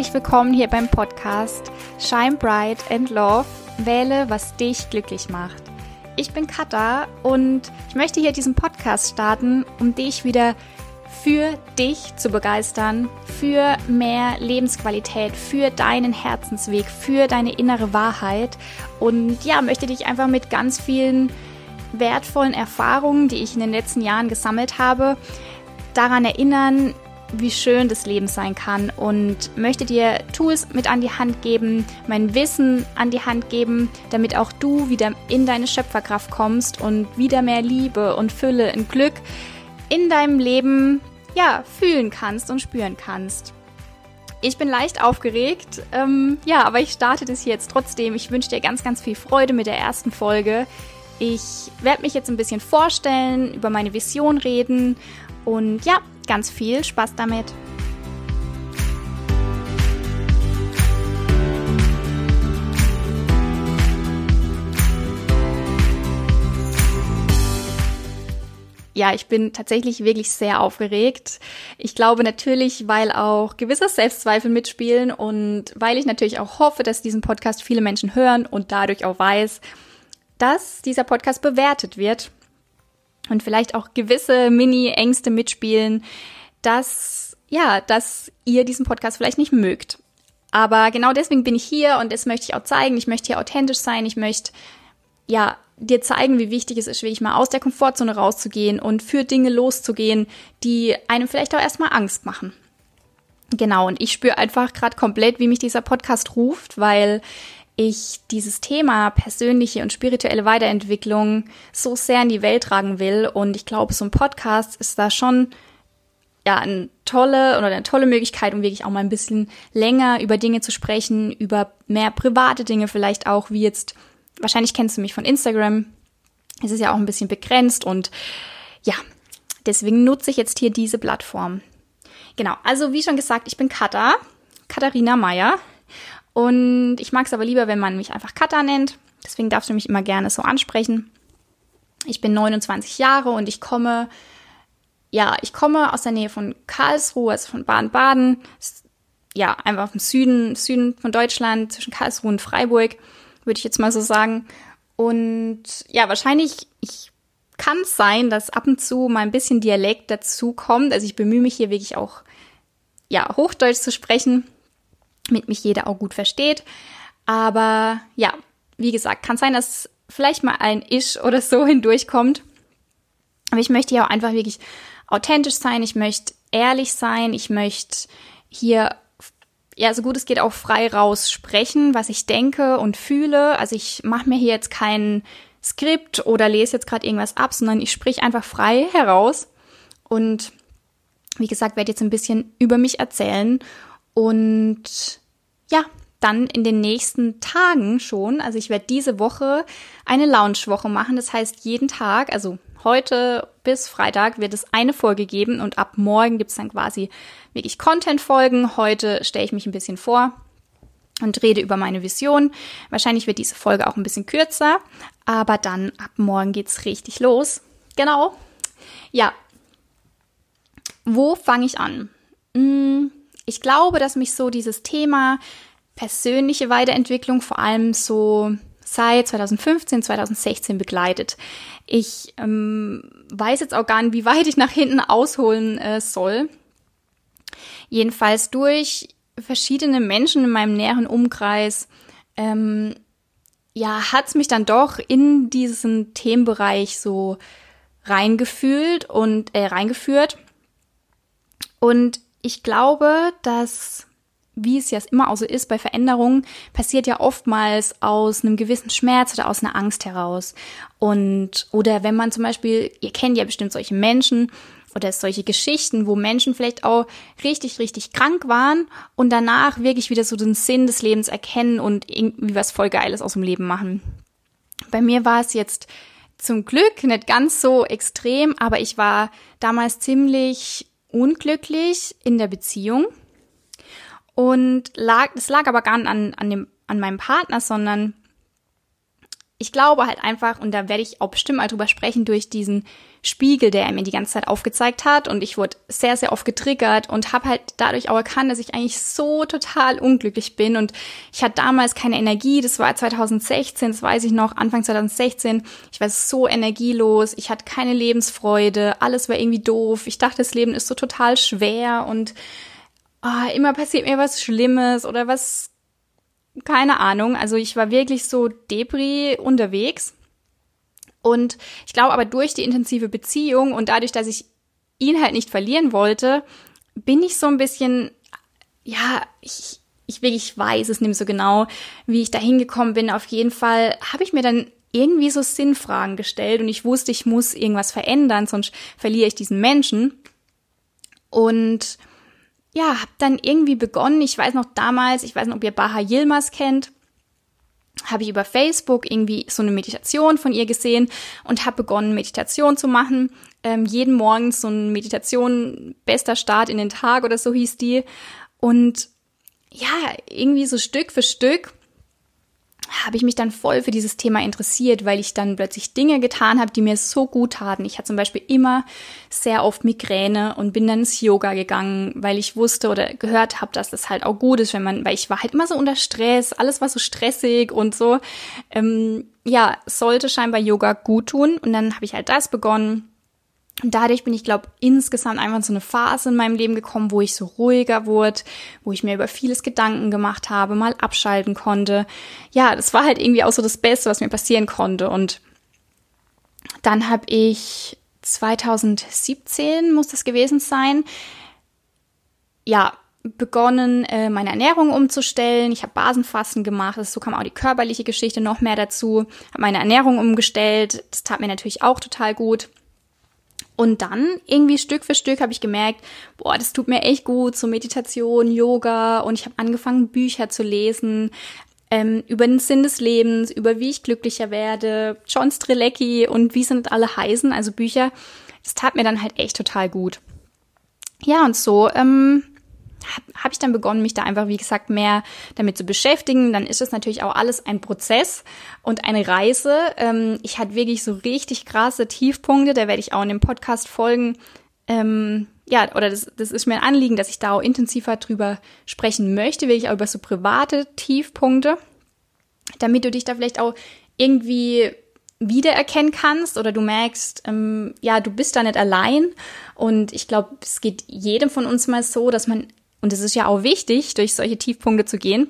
Herzlich willkommen hier beim Podcast Shine Bright and Love. Wähle, was dich glücklich macht. Ich bin Katha und ich möchte hier diesen Podcast starten, um dich wieder für dich zu begeistern, für mehr Lebensqualität, für deinen Herzensweg, für deine innere Wahrheit und ja, möchte dich einfach mit ganz vielen wertvollen Erfahrungen, die ich in den letzten Jahren gesammelt habe, daran erinnern, wie schön das Leben sein kann und möchte dir Tools mit an die Hand geben, mein Wissen an die Hand geben, damit auch du wieder in deine Schöpferkraft kommst und wieder mehr Liebe und Fülle und Glück in deinem Leben ja fühlen kannst und spüren kannst. Ich bin leicht aufgeregt, ähm, ja, aber ich starte das jetzt trotzdem. Ich wünsche dir ganz, ganz viel Freude mit der ersten Folge. Ich werde mich jetzt ein bisschen vorstellen, über meine Vision reden und ja, ganz viel Spaß damit. ja, ich bin tatsächlich wirklich sehr aufgeregt. Ich glaube natürlich, weil auch gewisse Selbstzweifel mitspielen und weil ich natürlich auch hoffe, dass diesen Podcast viele Menschen hören und dadurch auch weiß, dass dieser Podcast bewertet wird und vielleicht auch gewisse Mini-Ängste mitspielen, dass, ja, dass ihr diesen Podcast vielleicht nicht mögt. Aber genau deswegen bin ich hier und das möchte ich auch zeigen. Ich möchte hier authentisch sein. Ich möchte, ja, dir zeigen, wie wichtig es ist, wirklich mal aus der Komfortzone rauszugehen und für Dinge loszugehen, die einem vielleicht auch erstmal Angst machen. Genau, und ich spüre einfach gerade komplett, wie mich dieser Podcast ruft, weil ich dieses Thema persönliche und spirituelle Weiterentwicklung so sehr in die Welt tragen will. Und ich glaube, so ein Podcast ist da schon ja eine tolle oder eine tolle Möglichkeit, um wirklich auch mal ein bisschen länger über Dinge zu sprechen, über mehr private Dinge vielleicht auch, wie jetzt, wahrscheinlich kennst du mich von Instagram. Es ist ja auch ein bisschen begrenzt und ja, deswegen nutze ich jetzt hier diese Plattform. Genau, also wie schon gesagt, ich bin Katha, Katharina Meyer und ich mag es aber lieber, wenn man mich einfach Katha nennt. Deswegen darfst du mich immer gerne so ansprechen. Ich bin 29 Jahre und ich komme, ja, ich komme aus der Nähe von Karlsruhe, also von Baden-Baden. Ja, einfach im Süden, Süden von Deutschland, zwischen Karlsruhe und Freiburg, würde ich jetzt mal so sagen. Und ja, wahrscheinlich, ich kann es sein, dass ab und zu mal ein bisschen Dialekt dazu kommt. Also ich bemühe mich hier wirklich auch, ja, Hochdeutsch zu sprechen mit mich jeder auch gut versteht. Aber ja, wie gesagt, kann sein, dass vielleicht mal ein Ich oder so hindurchkommt. Aber ich möchte ja auch einfach wirklich authentisch sein. Ich möchte ehrlich sein. Ich möchte hier, ja, so gut es geht, auch frei raus sprechen, was ich denke und fühle. Also ich mache mir hier jetzt kein Skript oder lese jetzt gerade irgendwas ab, sondern ich sprich einfach frei heraus. Und wie gesagt, werde jetzt ein bisschen über mich erzählen und ja, dann in den nächsten Tagen schon, also ich werde diese Woche eine Lounge-Woche machen. Das heißt, jeden Tag, also heute bis Freitag wird es eine Folge geben und ab morgen gibt es dann quasi wirklich Content-Folgen. Heute stelle ich mich ein bisschen vor und rede über meine Vision. Wahrscheinlich wird diese Folge auch ein bisschen kürzer, aber dann ab morgen geht's richtig los. Genau. Ja. Wo fange ich an? Hm, ich glaube, dass mich so dieses Thema persönliche Weiterentwicklung vor allem so seit 2015, 2016 begleitet. Ich ähm, weiß jetzt auch gar nicht, wie weit ich nach hinten ausholen äh, soll. Jedenfalls durch verschiedene Menschen in meinem näheren Umkreis, ähm, ja, hat's mich dann doch in diesen Themenbereich so reingefühlt und äh, reingeführt. Und ich glaube, dass wie es ja immer auch so ist bei Veränderungen, passiert ja oftmals aus einem gewissen Schmerz oder aus einer Angst heraus. Und, oder wenn man zum Beispiel, ihr kennt ja bestimmt solche Menschen oder solche Geschichten, wo Menschen vielleicht auch richtig, richtig krank waren und danach wirklich wieder so den Sinn des Lebens erkennen und irgendwie was voll Geiles aus dem Leben machen. Bei mir war es jetzt zum Glück nicht ganz so extrem, aber ich war damals ziemlich unglücklich in der Beziehung. Und lag, es lag aber gar nicht an, an, dem, an meinem Partner, sondern ich glaube halt einfach, und da werde ich auch bestimmt mal drüber sprechen, durch diesen Spiegel, der er mir die ganze Zeit aufgezeigt hat. Und ich wurde sehr, sehr oft getriggert und habe halt dadurch auch erkannt, dass ich eigentlich so total unglücklich bin. Und ich hatte damals keine Energie. Das war 2016, das weiß ich noch, Anfang 2016. Ich war so energielos. Ich hatte keine Lebensfreude. Alles war irgendwie doof. Ich dachte, das Leben ist so total schwer und oh, immer passiert mir was Schlimmes oder was keine Ahnung. Also ich war wirklich so Debris unterwegs. Und ich glaube aber durch die intensive Beziehung und dadurch, dass ich ihn halt nicht verlieren wollte, bin ich so ein bisschen, ja, ich, ich wirklich weiß es nicht so genau, wie ich da hingekommen bin. Auf jeden Fall habe ich mir dann irgendwie so Sinnfragen gestellt und ich wusste, ich muss irgendwas verändern, sonst verliere ich diesen Menschen. Und ja, habe dann irgendwie begonnen. Ich weiß noch damals, ich weiß nicht, ob ihr Baha Yilmaz kennt, habe ich über Facebook irgendwie so eine Meditation von ihr gesehen und habe begonnen, Meditation zu machen. Ähm, jeden Morgen so eine Meditation, bester Start in den Tag oder so hieß die. Und ja, irgendwie so Stück für Stück habe ich mich dann voll für dieses Thema interessiert, weil ich dann plötzlich Dinge getan habe, die mir so gut taten. Ich hatte zum Beispiel immer sehr oft Migräne und bin dann ins Yoga gegangen, weil ich wusste oder gehört habe, dass das halt auch gut ist, wenn man, weil ich war halt immer so unter Stress, alles war so stressig und so. Ähm, ja, sollte scheinbar Yoga gut tun. Und dann habe ich halt das begonnen und dadurch bin ich, glaube insgesamt einfach in so eine Phase in meinem Leben gekommen, wo ich so ruhiger wurde, wo ich mir über vieles Gedanken gemacht habe, mal abschalten konnte. Ja, das war halt irgendwie auch so das Beste, was mir passieren konnte. Und dann habe ich 2017, muss das gewesen sein, ja, begonnen, äh, meine Ernährung umzustellen. Ich habe Basenfasten gemacht. So kam auch die körperliche Geschichte noch mehr dazu. Habe meine Ernährung umgestellt. Das tat mir natürlich auch total gut. Und dann irgendwie Stück für Stück habe ich gemerkt, boah, das tut mir echt gut, so Meditation, Yoga und ich habe angefangen, Bücher zu lesen ähm, über den Sinn des Lebens, über wie ich glücklicher werde, John Strelecki und wie sind alle heißen, also Bücher. Das tat mir dann halt echt total gut. Ja, und so ähm, habe hab ich dann begonnen, mich da einfach, wie gesagt, mehr damit zu beschäftigen. Dann ist es natürlich auch alles ein Prozess und eine Reise. Ähm, ich hatte wirklich so richtig krasse Tiefpunkte, da werde ich auch in dem Podcast folgen. Ähm, ja, oder das, das ist mir ein Anliegen, dass ich da auch intensiver drüber sprechen möchte, wirklich auch über so private Tiefpunkte, damit du dich da vielleicht auch irgendwie wiedererkennen kannst oder du merkst, ähm, ja, du bist da nicht allein. Und ich glaube, es geht jedem von uns mal so, dass man und es ist ja auch wichtig, durch solche Tiefpunkte zu gehen,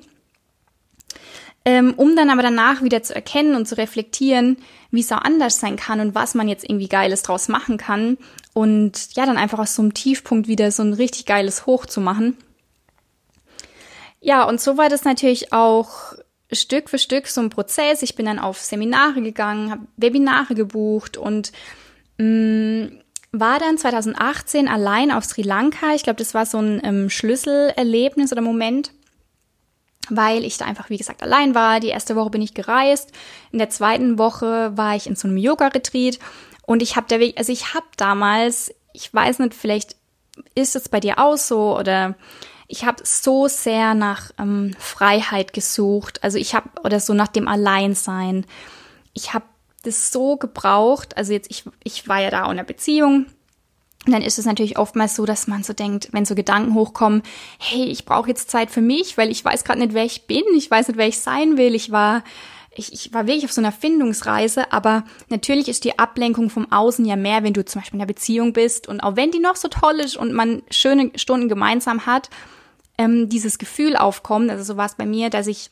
ähm, um dann aber danach wieder zu erkennen und zu reflektieren, wie es auch anders sein kann und was man jetzt irgendwie Geiles draus machen kann. Und ja, dann einfach aus so einem Tiefpunkt wieder so ein richtig geiles Hoch zu machen. Ja, und so war das natürlich auch Stück für Stück so ein Prozess. Ich bin dann auf Seminare gegangen, habe Webinare gebucht und mh, mm, war dann 2018 allein auf Sri Lanka. Ich glaube, das war so ein ähm, Schlüsselerlebnis oder Moment, weil ich da einfach, wie gesagt, allein war. Die erste Woche bin ich gereist. In der zweiten Woche war ich in so einem Yoga-Retreat. Und ich habe der Weg, also ich habe damals, ich weiß nicht, vielleicht ist es bei dir auch so oder ich habe so sehr nach ähm, Freiheit gesucht. Also ich habe oder so nach dem Alleinsein. Ich habe das so gebraucht. Also jetzt, ich, ich war ja da in einer Beziehung. Und dann ist es natürlich oftmals so, dass man so denkt, wenn so Gedanken hochkommen, hey, ich brauche jetzt Zeit für mich, weil ich weiß gerade nicht, wer ich bin, ich weiß nicht, wer ich sein will. Ich war, ich, ich war wirklich auf so einer Findungsreise, aber natürlich ist die Ablenkung vom Außen ja mehr, wenn du zum Beispiel in einer Beziehung bist und auch wenn die noch so toll ist und man schöne Stunden gemeinsam hat, ähm, dieses Gefühl aufkommt. Also so war es bei mir, dass ich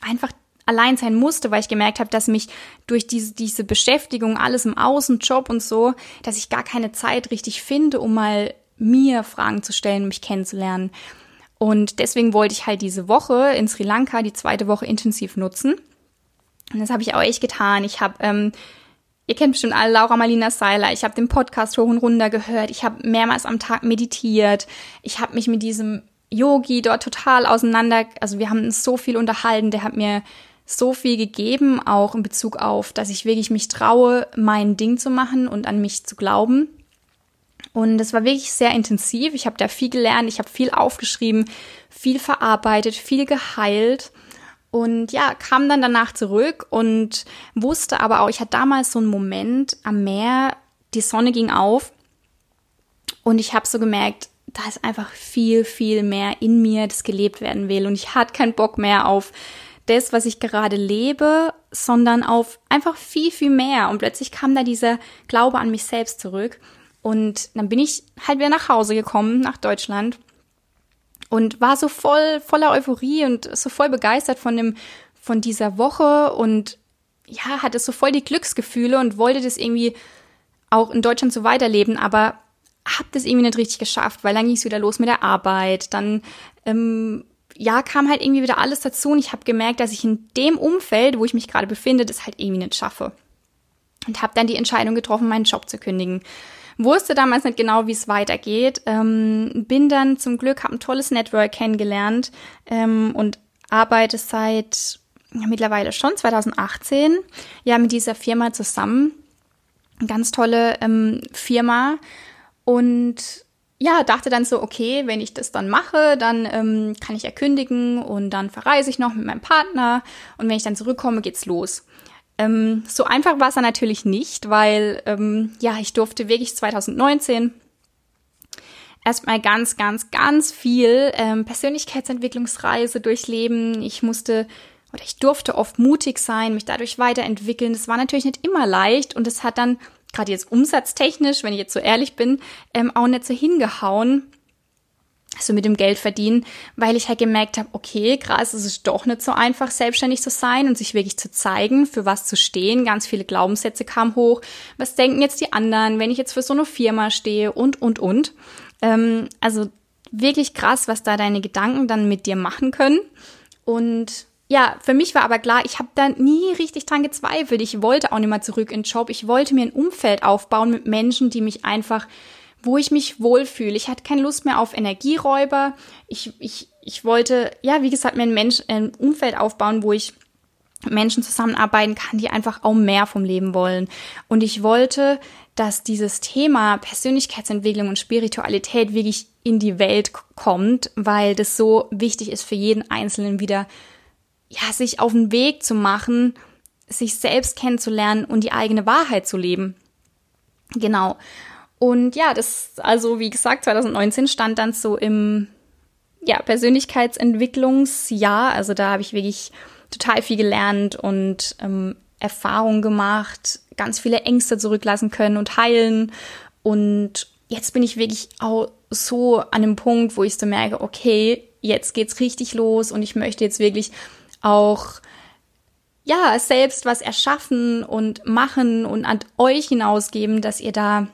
einfach allein sein musste, weil ich gemerkt habe, dass mich durch diese, diese Beschäftigung, alles im Außen, Job und so, dass ich gar keine Zeit richtig finde, um mal mir Fragen zu stellen, mich kennenzulernen. Und deswegen wollte ich halt diese Woche in Sri Lanka, die zweite Woche intensiv nutzen. Und das habe ich auch echt getan. Ich habe, ähm, ihr kennt bestimmt alle Laura Marlina Seiler, ich habe den Podcast hoch und runter gehört, ich habe mehrmals am Tag meditiert, ich habe mich mit diesem Yogi dort total auseinander, also wir haben uns so viel unterhalten, der hat mir so viel gegeben, auch in Bezug auf, dass ich wirklich mich traue, mein Ding zu machen und an mich zu glauben. Und es war wirklich sehr intensiv. Ich habe da viel gelernt, ich habe viel aufgeschrieben, viel verarbeitet, viel geheilt. Und ja, kam dann danach zurück und wusste aber auch, ich hatte damals so einen Moment am Meer, die Sonne ging auf und ich habe so gemerkt, da ist einfach viel, viel mehr in mir, das gelebt werden will. Und ich hatte keinen Bock mehr auf das, was ich gerade lebe, sondern auf einfach viel, viel mehr. Und plötzlich kam da dieser Glaube an mich selbst zurück. Und dann bin ich halt wieder nach Hause gekommen, nach Deutschland. Und war so voll, voller Euphorie und so voll begeistert von dem, von dieser Woche und ja, hatte so voll die Glücksgefühle und wollte das irgendwie auch in Deutschland so weiterleben, aber habe das irgendwie nicht richtig geschafft, weil dann ging es wieder los mit der Arbeit. Dann ähm, ja kam halt irgendwie wieder alles dazu und ich habe gemerkt, dass ich in dem Umfeld, wo ich mich gerade befinde, das halt irgendwie nicht schaffe. Und habe dann die Entscheidung getroffen, meinen Job zu kündigen. Wusste damals nicht genau, wie es weitergeht. Ähm, bin dann zum Glück, habe ein tolles Network kennengelernt ähm, und arbeite seit ja, mittlerweile schon 2018 ja mit dieser Firma zusammen. Ganz tolle ähm, Firma und ja, dachte dann so, okay, wenn ich das dann mache, dann ähm, kann ich ja kündigen und dann verreise ich noch mit meinem Partner und wenn ich dann zurückkomme, geht's los. Ähm, so einfach war es dann natürlich nicht, weil ähm, ja, ich durfte wirklich 2019 erstmal ganz, ganz, ganz viel ähm, Persönlichkeitsentwicklungsreise durchleben. Ich musste oder ich durfte oft mutig sein, mich dadurch weiterentwickeln. Das war natürlich nicht immer leicht und es hat dann gerade jetzt umsatztechnisch, wenn ich jetzt so ehrlich bin, ähm, auch nicht so hingehauen. So mit dem Geld verdienen, weil ich halt gemerkt habe, okay, krass, es ist doch nicht so einfach, selbstständig zu sein und sich wirklich zu zeigen, für was zu stehen. Ganz viele Glaubenssätze kamen hoch. Was denken jetzt die anderen, wenn ich jetzt für so eine Firma stehe und, und, und. Ähm, also wirklich krass, was da deine Gedanken dann mit dir machen können. Und ja, für mich war aber klar, ich habe da nie richtig dran gezweifelt. Ich wollte auch nicht mehr zurück in den Job. Ich wollte mir ein Umfeld aufbauen mit Menschen, die mich einfach, wo ich mich wohlfühle. Ich hatte keine Lust mehr auf Energieräuber. Ich, ich, ich wollte, ja, wie gesagt, mir ein, Mensch, ein Umfeld aufbauen, wo ich Menschen zusammenarbeiten kann, die einfach auch mehr vom Leben wollen. Und ich wollte, dass dieses Thema Persönlichkeitsentwicklung und Spiritualität wirklich in die Welt kommt, weil das so wichtig ist für jeden Einzelnen wieder ja, sich auf den Weg zu machen, sich selbst kennenzulernen und die eigene Wahrheit zu leben. Genau. Und ja, das, also wie gesagt, 2019 stand dann so im ja, Persönlichkeitsentwicklungsjahr. Also da habe ich wirklich total viel gelernt und ähm, Erfahrungen gemacht, ganz viele Ängste zurücklassen können und heilen. Und jetzt bin ich wirklich auch so an dem Punkt, wo ich so merke, okay, jetzt geht's richtig los und ich möchte jetzt wirklich auch ja, selbst was erschaffen und machen und an euch hinausgeben, dass ihr da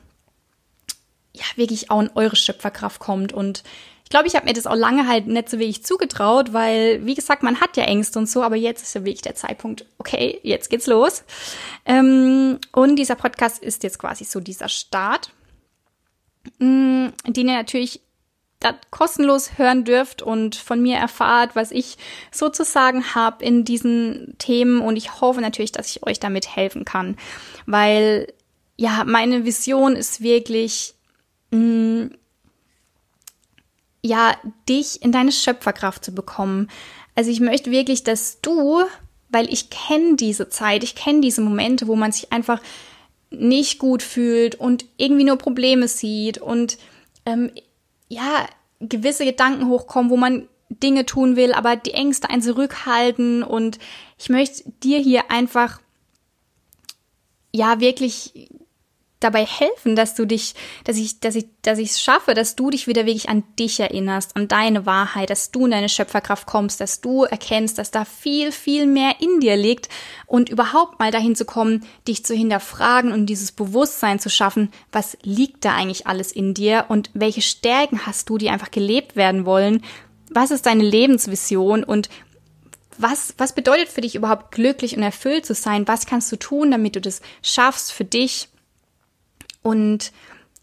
ja wirklich auch in eure Schöpferkraft kommt. Und ich glaube, ich habe mir das auch lange halt nicht so wirklich zugetraut, weil, wie gesagt, man hat ja Ängste und so, aber jetzt ist ja wirklich der Zeitpunkt, okay, jetzt geht's los. Ähm, und dieser Podcast ist jetzt quasi so dieser Start, mm, den ihr natürlich das kostenlos hören dürft und von mir erfahrt, was ich sozusagen habe in diesen Themen und ich hoffe natürlich, dass ich euch damit helfen kann, weil ja, meine Vision ist wirklich mh, mm, ja, dich in deine Schöpferkraft zu bekommen. Also ich möchte wirklich, dass du, weil ich kenne diese Zeit, ich kenne diese Momente, wo man sich einfach nicht gut fühlt und irgendwie nur Probleme sieht und ähm, ja, gewisse Gedanken hochkommen, wo man Dinge tun will, aber die Ängste einen zurückhalten. Und ich möchte dir hier einfach ja wirklich dabei helfen, dass du dich, dass ich, dass ich, dass ich es schaffe, dass du dich wieder wirklich an dich erinnerst, an deine Wahrheit, dass du in deine Schöpferkraft kommst, dass du erkennst, dass da viel, viel mehr in dir liegt und überhaupt mal dahin zu kommen, dich zu hinterfragen und dieses Bewusstsein zu schaffen, was liegt da eigentlich alles in dir und welche Stärken hast du, die einfach gelebt werden wollen? Was ist deine Lebensvision und was, was bedeutet für dich überhaupt glücklich und erfüllt zu sein? Was kannst du tun, damit du das schaffst für dich? Und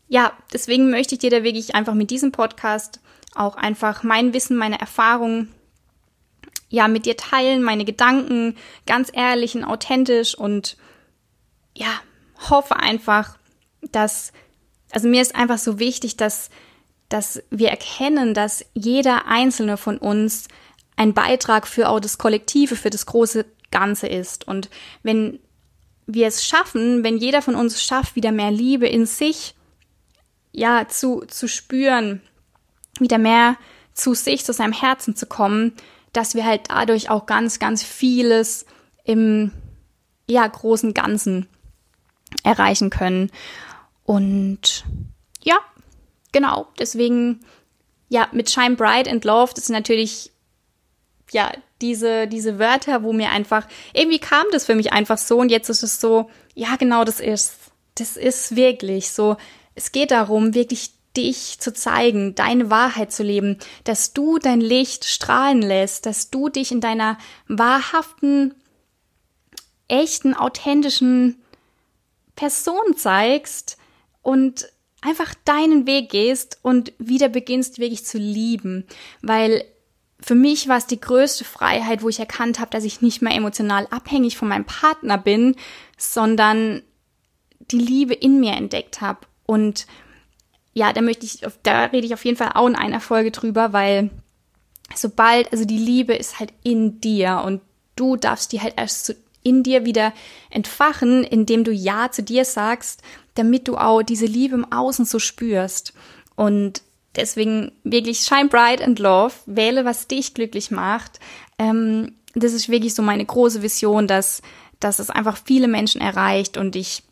ja, deswegen möchte ich dir da wirklich einfach mit diesem Podcast auch einfach mein Wissen, meine Erfahrungen ja mit dir teilen, meine Gedanken ganz ehrlich und authentisch und ja, hoffe einfach, dass also mir ist einfach so wichtig, dass dass wir erkennen, dass jeder einzelne von uns ein Beitrag für auch das Kollektive, für das große Ganze ist. Und wenn wir es schaffen, wenn jeder von uns schafft, wieder mehr Liebe in sich, ja, zu, zu spüren, wieder mehr zu sich, zu seinem Herzen zu kommen, dass wir halt dadurch auch ganz, ganz vieles im, ja, großen Ganzen erreichen können. Und ja, genau, deswegen, ja, mit Shine Bright and Love, das ist natürlich, ja, diese, diese Wörter, wo mir einfach, irgendwie kam das für mich einfach so und jetzt ist es so, ja, genau, das ist, das ist wirklich so, es geht darum, wirklich dich zu zeigen, deine Wahrheit zu leben, dass du dein Licht strahlen lässt, dass du dich in deiner wahrhaften, echten, authentischen Person zeigst und einfach deinen Weg gehst und wieder beginnst wirklich zu lieben, weil für mich war es die größte Freiheit, wo ich erkannt habe, dass ich nicht mehr emotional abhängig von meinem Partner bin, sondern die Liebe in mir entdeckt habe. Und ja, da möchte ich, da rede ich auf jeden Fall auch in einer Folge drüber, weil sobald, also die Liebe ist halt in dir und du darfst die halt erst in dir wieder entfachen, indem du Ja zu dir sagst, damit du auch diese Liebe im Außen so spürst. Und deswegen wirklich shine bright and love, wähle, was dich glücklich macht. Ähm, das ist wirklich so meine große Vision, dass, dass es einfach viele Menschen erreicht und ich,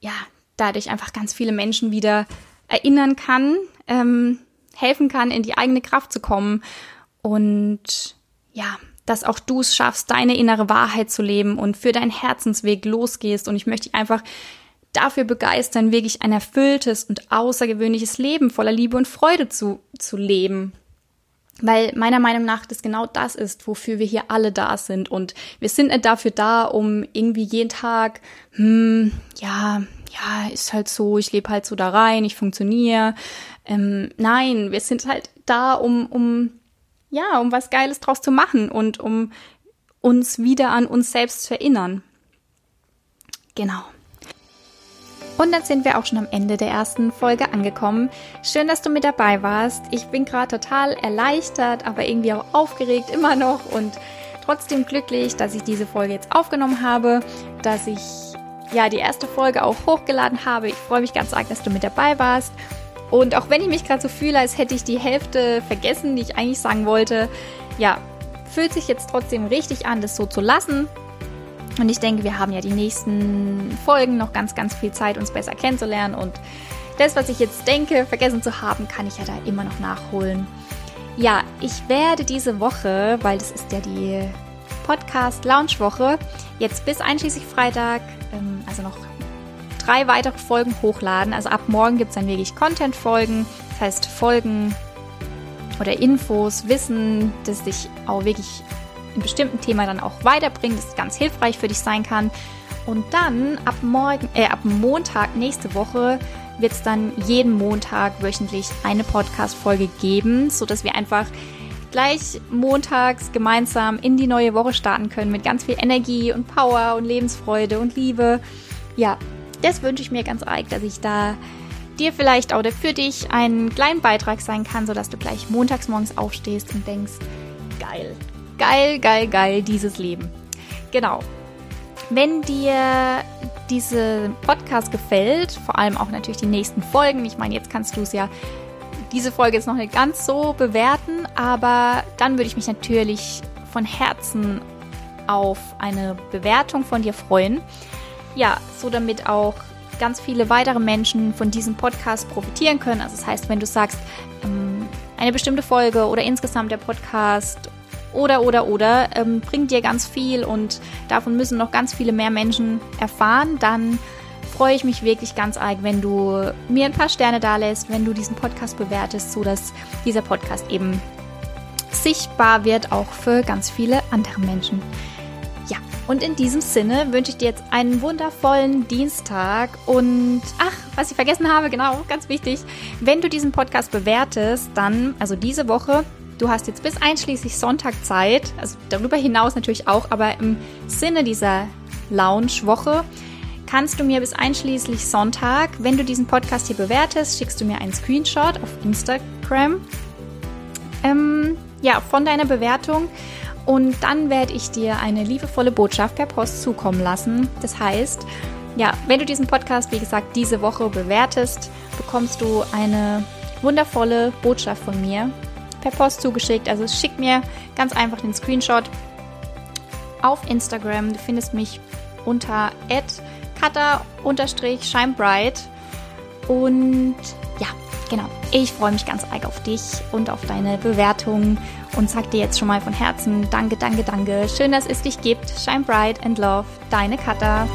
ja, dadurch einfach ganz viele Menschen wieder erinnern kann, ähm, helfen kann, in die eigene Kraft zu kommen und ja, dass auch du es schaffst, deine innere Wahrheit zu leben und für deinen Herzensweg losgehst. Und ich möchte dich einfach dafür begeistern, wirklich ein erfülltes und außergewöhnliches Leben voller Liebe und Freude zu, zu leben. Weil meiner Meinung nach das genau das ist, wofür wir hier alle da sind. Und wir sind nicht dafür da, um irgendwie jeden Tag, hm, ja, ja, ist halt so, ich lebe halt so da rein, ich funktioniere. Ähm, nein, wir sind halt da, um, um, ja, um was Geiles draus zu machen und um uns wieder an uns selbst zu erinnern. Genau. Und dann sind wir auch schon am Ende der ersten Folge angekommen. Schön, dass du mit dabei warst. Ich bin gerade total erleichtert, aber irgendwie auch aufgeregt immer noch und trotzdem glücklich, dass ich diese Folge jetzt aufgenommen habe, dass ich ja die erste Folge auch hochgeladen habe. Ich freue mich ganz arg, dass du mit dabei warst. Und auch wenn ich mich gerade so fühle, als hätte ich die Hälfte vergessen, die ich eigentlich sagen wollte, ja, fühlt sich jetzt trotzdem richtig an, das so zu lassen. Und ich denke, wir haben ja die nächsten Folgen noch ganz, ganz viel Zeit, uns besser kennenzulernen. Und das, was ich jetzt denke, vergessen zu haben, kann ich ja da immer noch nachholen. Ja, ich werde diese Woche, weil das ist ja die Podcast-Lounge-Woche, jetzt bis einschließlich Freitag, ähm, also noch drei weitere Folgen hochladen. Also ab morgen gibt es dann wirklich Content-Folgen, das heißt Folgen oder Infos, Wissen, das dich auch wirklich in bestimmten Thema dann auch weiterbringen, das ganz hilfreich für dich sein kann. Und dann ab morgen, äh, ab Montag nächste Woche wird es dann jeden Montag wöchentlich eine Podcast-Folge geben, so dass wir einfach gleich montags gemeinsam in die neue Woche starten können mit ganz viel Energie und Power und Lebensfreude und Liebe. Ja, das wünsche ich mir ganz arg, dass ich da dir vielleicht oder für dich einen kleinen Beitrag sein kann, sodass du gleich montags morgens aufstehst und denkst, geil, geil, geil, geil, dieses Leben. Genau. Wenn dir diese Podcast gefällt, vor allem auch natürlich die nächsten Folgen, ich meine, jetzt kannst du es ja diese Folge jetzt noch nicht ganz so bewerten, aber dann würde ich mich natürlich von Herzen auf eine Bewertung von dir freuen. Ja, so damit auch ganz viele weitere Menschen von diesem Podcast profitieren können. Also das heißt, wenn du sagst, ähm, eine bestimmte Folge oder insgesamt der Podcast oder oder oder ähm, bringt dir ganz viel und davon müssen noch ganz viele mehr Menschen erfahren, dann freue ich mich wirklich ganz arg, wenn du mir ein paar Sterne da lässt, wenn du diesen Podcast bewertest, sodass dieser Podcast eben sichtbar wird, auch für ganz viele andere Menschen. Ja, und in diesem Sinne wünsche ich dir jetzt einen wundervollen Dienstag und ach, was ich vergessen habe, genau, ganz wichtig, wenn du diesen Podcast bewertest, dann, also diese Woche, du hast jetzt bis einschließlich Sonntag Zeit, also darüber hinaus natürlich auch, aber im Sinne dieser Lounge-Woche kannst du mir bis einschließlich Sonntag, wenn du diesen Podcast hier bewertest, schickst du mir einen Screenshot auf Instagram. Ähm, ja, von deiner Bewertung. Und dann werde ich dir eine liebevolle Botschaft per Post zukommen lassen. Das heißt, ja, wenn du diesen Podcast, wie gesagt, diese Woche bewertest, bekommst du eine wundervolle Botschaft von mir per Post zugeschickt. Also schick mir ganz einfach den Screenshot auf Instagram. Du findest mich unter cutter-shinebright. Und ja, genau. Ich freue mich ganz arg auf dich und auf deine Bewertung und sag dir jetzt schon mal von Herzen Danke, danke, danke. Schön, dass es dich gibt. Shine bright and love. Deine Cutter.